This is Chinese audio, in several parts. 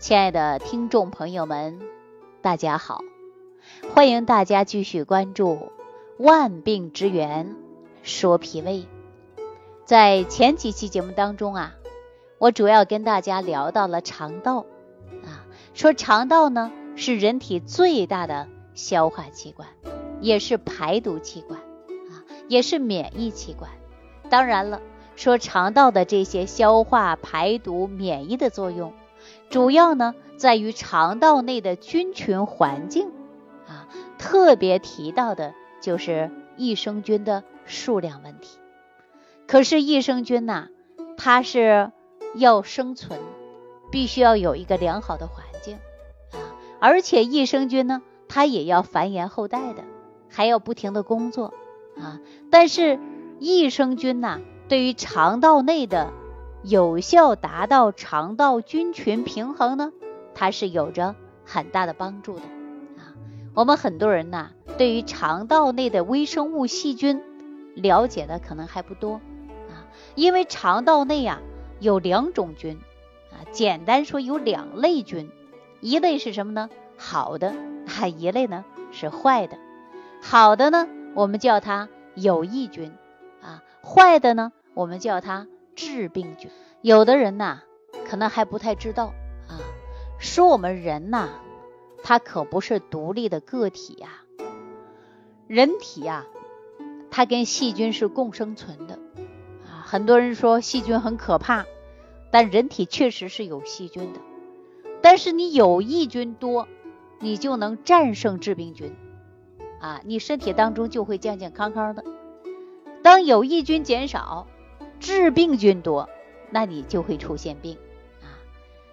亲爱的听众朋友们，大家好！欢迎大家继续关注《万病之源说脾胃》。在前几期节目当中啊，我主要跟大家聊到了肠道啊，说肠道呢是人体最大的消化器官，也是排毒器官啊，也是免疫器官。当然了，说肠道的这些消化、排毒、免疫的作用。主要呢在于肠道内的菌群环境啊，特别提到的就是益生菌的数量问题。可是益生菌呐，它是要生存，必须要有一个良好的环境啊，而且益生菌呢，它也要繁衍后代的，还要不停的工作啊。但是益生菌呐，对于肠道内的有效达到肠道菌群平衡呢，它是有着很大的帮助的啊。我们很多人呐，对于肠道内的微生物细菌了解的可能还不多啊，因为肠道内啊有两种菌啊，简单说有两类菌，一类是什么呢？好的，啊，一类呢是坏的。好的呢，我们叫它有益菌啊，坏的呢，我们叫它。致病菌，有的人呐，可能还不太知道啊。说我们人呐，他可不是独立的个体呀。人体呀，它跟细菌是共生存的啊。很多人说细菌很可怕，但人体确实是有细菌的。但是你有益菌多，你就能战胜致病菌啊，你身体当中就会健健康康的。当有益菌减少。致病菌多，那你就会出现病啊。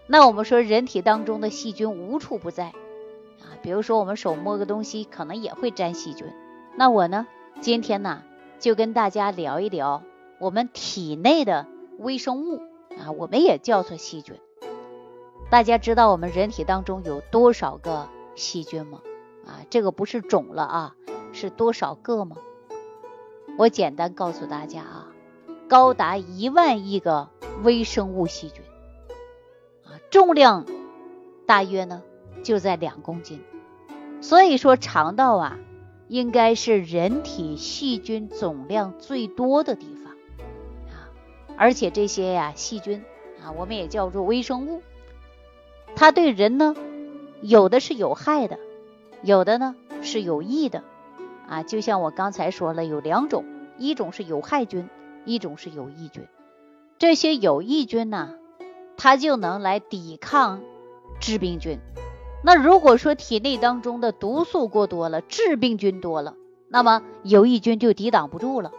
那我们说人体当中的细菌无处不在啊，比如说我们手摸个东西，可能也会沾细菌。那我呢，今天呢就跟大家聊一聊我们体内的微生物啊，我们也叫做细菌。大家知道我们人体当中有多少个细菌吗？啊，这个不是种了啊，是多少个吗？我简单告诉大家啊。高达一万亿个微生物细菌啊，重量大约呢就在两公斤。所以说肠道啊，应该是人体细菌总量最多的地方啊。而且这些呀细菌啊，我们也叫做微生物，它对人呢，有的是有害的，有的呢是有益的啊。就像我刚才说了，有两种，一种是有害菌。一种是有益菌，这些有益菌呢，它就能来抵抗致病菌。那如果说体内当中的毒素过多了，致病菌多了，那么有益菌就抵挡不住了。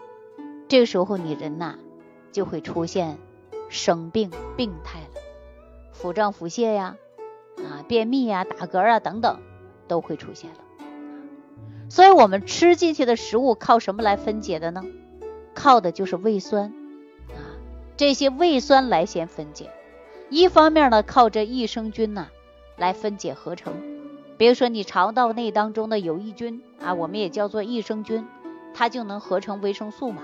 这个时候你人呐就会出现生病、病态了，腹胀、腹泻呀，啊，便秘呀、打嗝啊等等都会出现了。所以我们吃进去的食物靠什么来分解的呢？靠的就是胃酸啊，这些胃酸来先分解。一方面呢，靠着益生菌呐来分解合成。比如说你肠道内当中的有益菌啊，我们也叫做益生菌，它就能合成维生素嘛。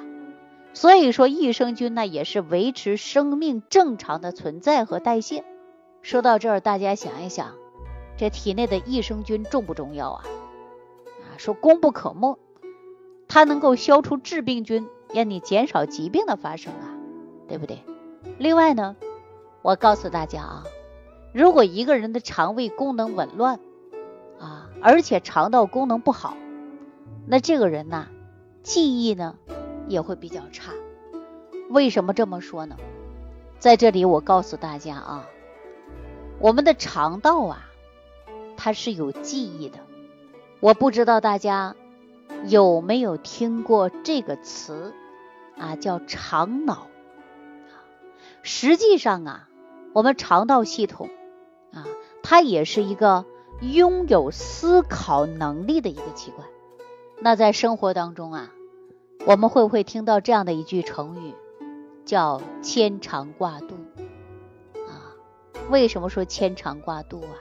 所以说益生菌呢也是维持生命正常的存在和代谢。说到这儿，大家想一想，这体内的益生菌重不重要啊？啊，说功不可没，它能够消除致病菌。让你减少疾病的发生啊，对不对？另外呢，我告诉大家啊，如果一个人的肠胃功能紊乱啊，而且肠道功能不好，那这个人呐，记忆呢也会比较差。为什么这么说呢？在这里我告诉大家啊，我们的肠道啊，它是有记忆的。我不知道大家有没有听过这个词？啊，叫肠脑。实际上啊，我们肠道系统啊，它也是一个拥有思考能力的一个器官。那在生活当中啊，我们会不会听到这样的一句成语，叫牵肠挂肚？啊，为什么说牵肠挂肚啊？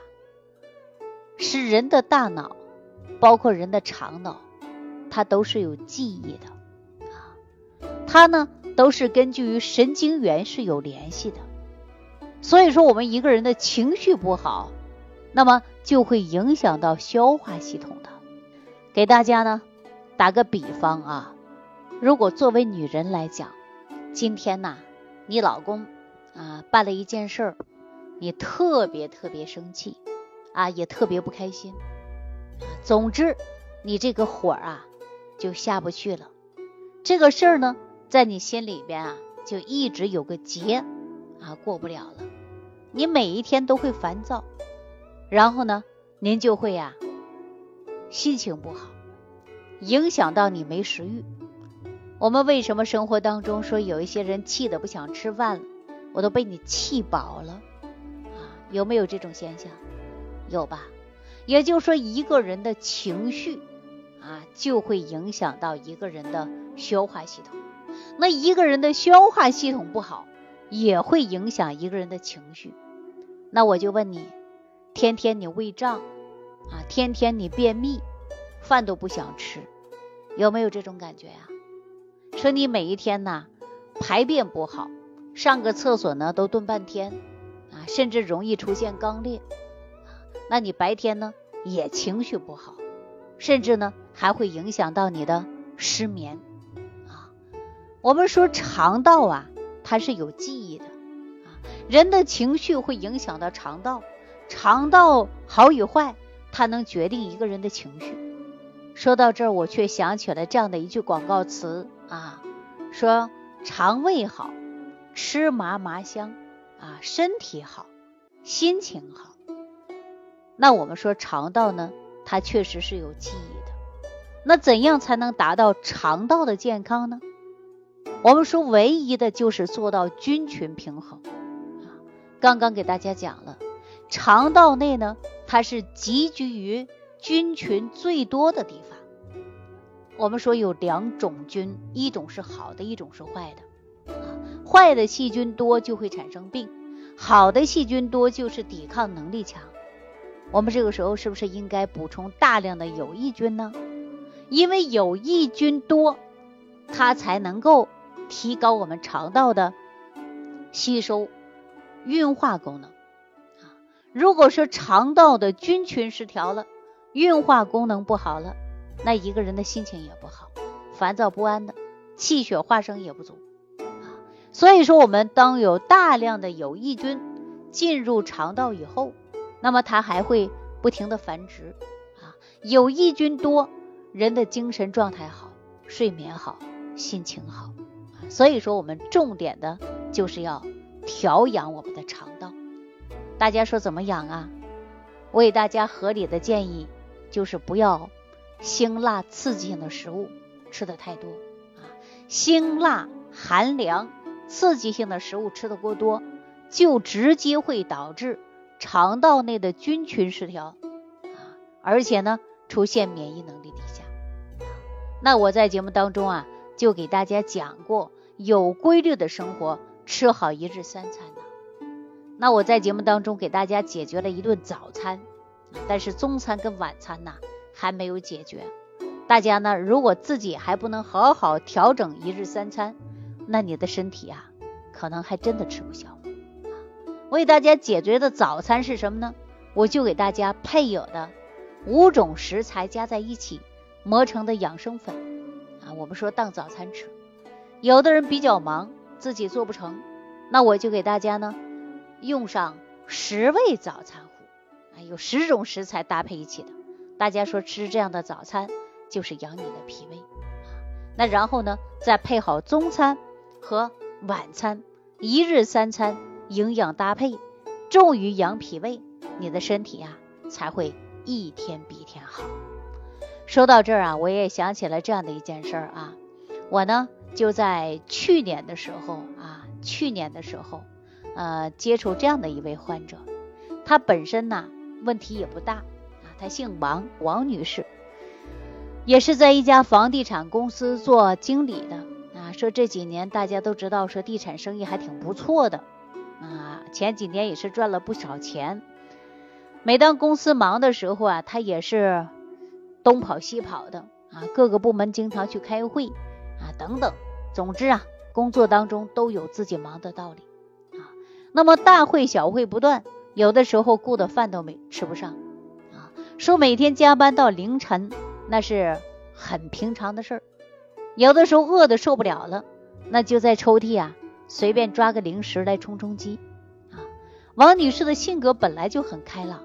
是人的大脑，包括人的肠脑，它都是有记忆的。它呢，都是根据于神经元是有联系的。所以说，我们一个人的情绪不好，那么就会影响到消化系统的。给大家呢打个比方啊，如果作为女人来讲，今天呐，你老公啊办了一件事儿，你特别特别生气啊，也特别不开心。总之，你这个火啊就下不去了。这个事儿呢，在你心里边啊，就一直有个结啊，过不了了。你每一天都会烦躁，然后呢，您就会呀心情不好，影响到你没食欲。我们为什么生活当中说有一些人气的不想吃饭了？我都被你气饱了啊！有没有这种现象？有吧？也就是说，一个人的情绪啊，就会影响到一个人的消化系统。那一个人的消化系统不好，也会影响一个人的情绪。那我就问你，天天你胃胀啊，天天你便秘，饭都不想吃，有没有这种感觉呀？说你每一天呐排便不好，上个厕所呢都蹲半天啊，甚至容易出现肛裂。那你白天呢也情绪不好，甚至呢还会影响到你的失眠。我们说肠道啊它是有记忆的啊，人的情绪会影响到肠道，肠道好与坏，它能决定一个人的情绪。说到这儿，我却想起了这样的一句广告词啊，说肠胃好，吃嘛嘛香啊，身体好，心情好。那我们说肠道呢，它确实是有记忆的。那怎样才能达到肠道的健康呢？我们说唯一的就是做到菌群平衡啊。刚刚给大家讲了，肠道内呢，它是集聚于。菌群最多的地方，我们说有两种菌，一种是好的，一种是坏的。啊，坏的细菌多就会产生病，好的细菌多就是抵抗能力强。我们这个时候是不是应该补充大量的有益菌呢？因为有益菌多，它才能够提高我们肠道的吸收、运化功能。啊，如果说肠道的菌群失调了，运化功能不好了，那一个人的心情也不好，烦躁不安的，气血化生也不足啊。所以说，我们当有大量的有益菌进入肠道以后，那么它还会不停的繁殖啊。有益菌多，人的精神状态好，睡眠好，心情好。所以说，我们重点的就是要调养我们的肠道。大家说怎么养啊？我给大家合理的建议。就是不要辛辣刺激性的食物吃的太多啊，辛辣寒凉刺激性的食物吃的过多，就直接会导致肠道内的菌群失调啊，而且呢出现免疫能力低下。那我在节目当中啊，就给大家讲过，有规律的生活，吃好一日三餐呢。那我在节目当中给大家解决了一顿早餐。但是中餐跟晚餐呢还没有解决，大家呢如果自己还不能好好调整一日三餐，那你的身体啊可能还真的吃不消。我给大家解决的早餐是什么呢？我就给大家配有的五种食材加在一起磨成的养生粉啊，我们说当早餐吃。有的人比较忙，自己做不成，那我就给大家呢用上十味早餐。有十种食材搭配一起的，大家说吃这样的早餐就是养你的脾胃。那然后呢，再配好中餐和晚餐，一日三餐营养搭配，重于养脾胃，你的身体啊才会一天比一天好。说到这儿啊，我也想起了这样的一件事儿啊，我呢就在去年的时候啊，去年的时候呃接触这样的一位患者，他本身呢。问题也不大啊，她姓王，王女士，也是在一家房地产公司做经理的啊。说这几年大家都知道，说地产生意还挺不错的啊，前几年也是赚了不少钱。每当公司忙的时候啊，她也是东跑西跑的啊，各个部门经常去开会啊，等等。总之啊，工作当中都有自己忙的道理啊。那么大会小会不断，有的时候顾的饭都没吃不上啊。说每天加班到凌晨，那是很平常的事儿。有的时候饿的受不了了，那就在抽屉啊随便抓个零食来充充饥啊。王女士的性格本来就很开朗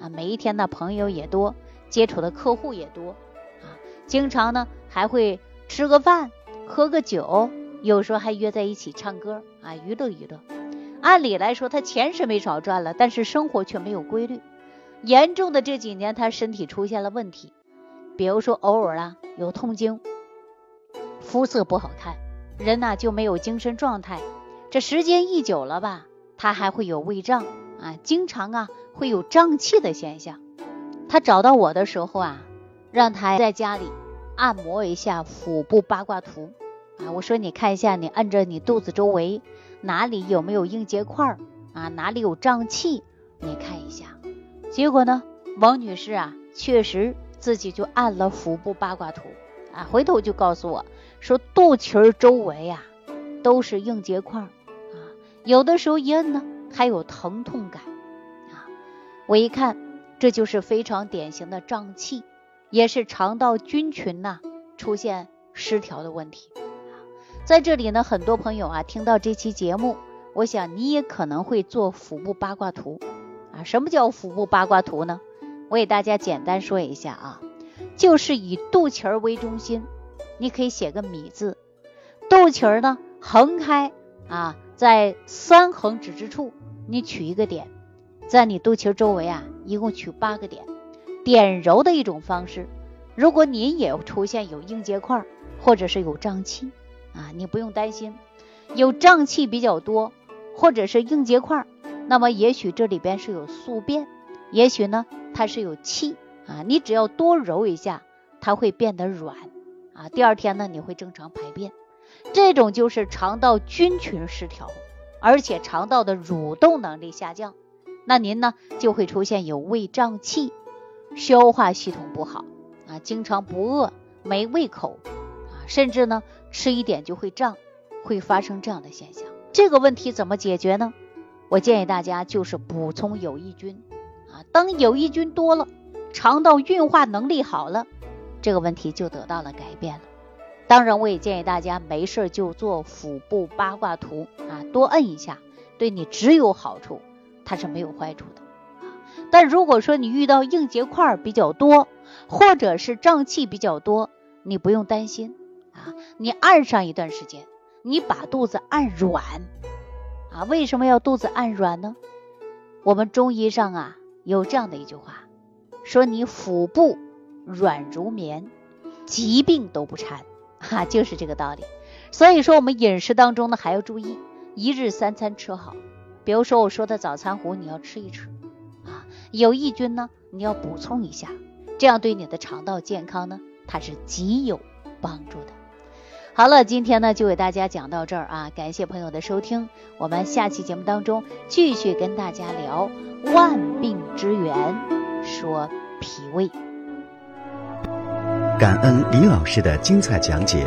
啊，每一天呢朋友也多，接触的客户也多啊，经常呢还会吃个饭，喝个酒。有时候还约在一起唱歌啊，娱乐娱乐。按理来说，他钱是没少赚了，但是生活却没有规律。严重的这几年，他身体出现了问题，比如说偶尔啊有痛经，肤色不好看，人呐就没有精神状态。这时间一久了吧，他还会有胃胀啊，经常啊会有胀气的现象。他找到我的时候啊，让他在家里按摩一下腹部八卦图。啊，我说你看一下，你按着你肚子周围哪里有没有硬结块啊？哪里有胀气？你看一下。结果呢，王女士啊，确实自己就按了腹部八卦图啊，回头就告诉我说，肚脐周围呀都是硬结块啊，有的时候一摁呢还有疼痛感啊。我一看，这就是非常典型的胀气，也是肠道菌群呐出现失调的问题。在这里呢，很多朋友啊，听到这期节目，我想你也可能会做腹部八卦图啊。什么叫腹部八卦图呢？我给大家简单说一下啊，就是以肚脐儿为中心，你可以写个米字，肚脐儿呢横开啊，在三横指之处，你取一个点，在你肚脐周围啊，一共取八个点，点揉的一种方式。如果您也出现有硬结块或者是有胀气。啊，你不用担心，有胀气比较多，或者是硬结块，那么也许这里边是有宿便，也许呢它是有气啊。你只要多揉一下，它会变得软啊。第二天呢你会正常排便，这种就是肠道菌群失调，而且肠道的蠕动能力下降，那您呢就会出现有胃胀气、消化系统不好啊，经常不饿、没胃口啊，甚至呢。吃一点就会胀，会发生这样的现象。这个问题怎么解决呢？我建议大家就是补充有益菌啊。当有益菌多了，肠道运化能力好了，这个问题就得到了改变了。当然，我也建议大家没事就做腹部八卦图啊，多摁一下，对你只有好处，它是没有坏处的。但如果说你遇到硬结块比较多，或者是胀气比较多，你不用担心。啊，你按上一段时间，你把肚子按软啊？为什么要肚子按软呢？我们中医上啊有这样的一句话，说你腹部软如棉，疾病都不缠，哈，就是这个道理。所以说我们饮食当中呢还要注意一日三餐吃好，比如说我说的早餐糊你要吃一吃，有益菌呢你要补充一下，这样对你的肠道健康呢它是极有帮助的。好了，今天呢就给大家讲到这儿啊，感谢朋友的收听，我们下期节目当中继续跟大家聊万病之源，说脾胃。感恩李老师的精彩讲解。